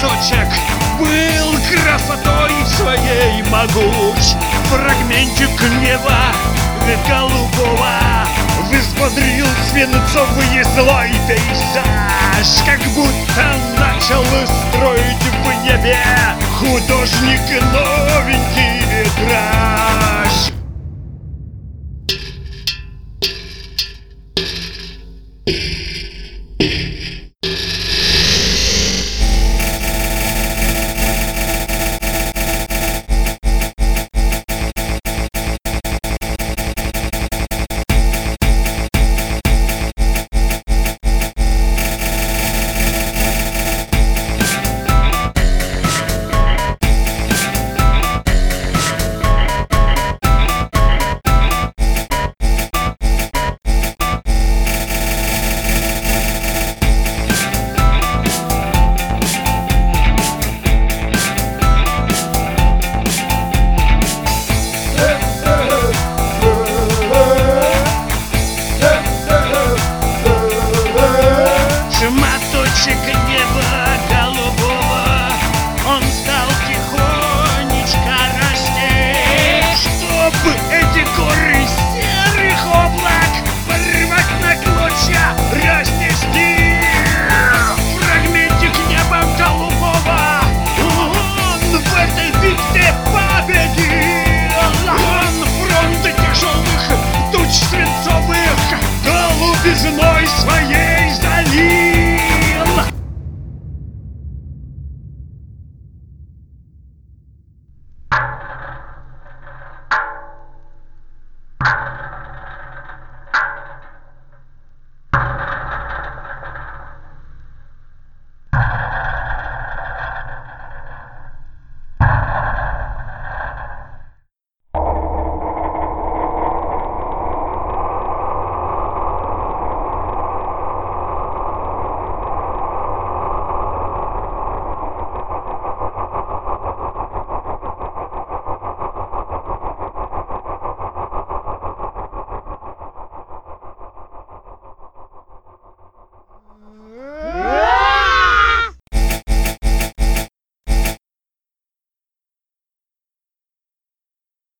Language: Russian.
кусочек Был красотой своей могуч Фрагментик неба голубого Взбодрил свинцовый злой пейзаж. Как будто начал строить в небе Художник ночь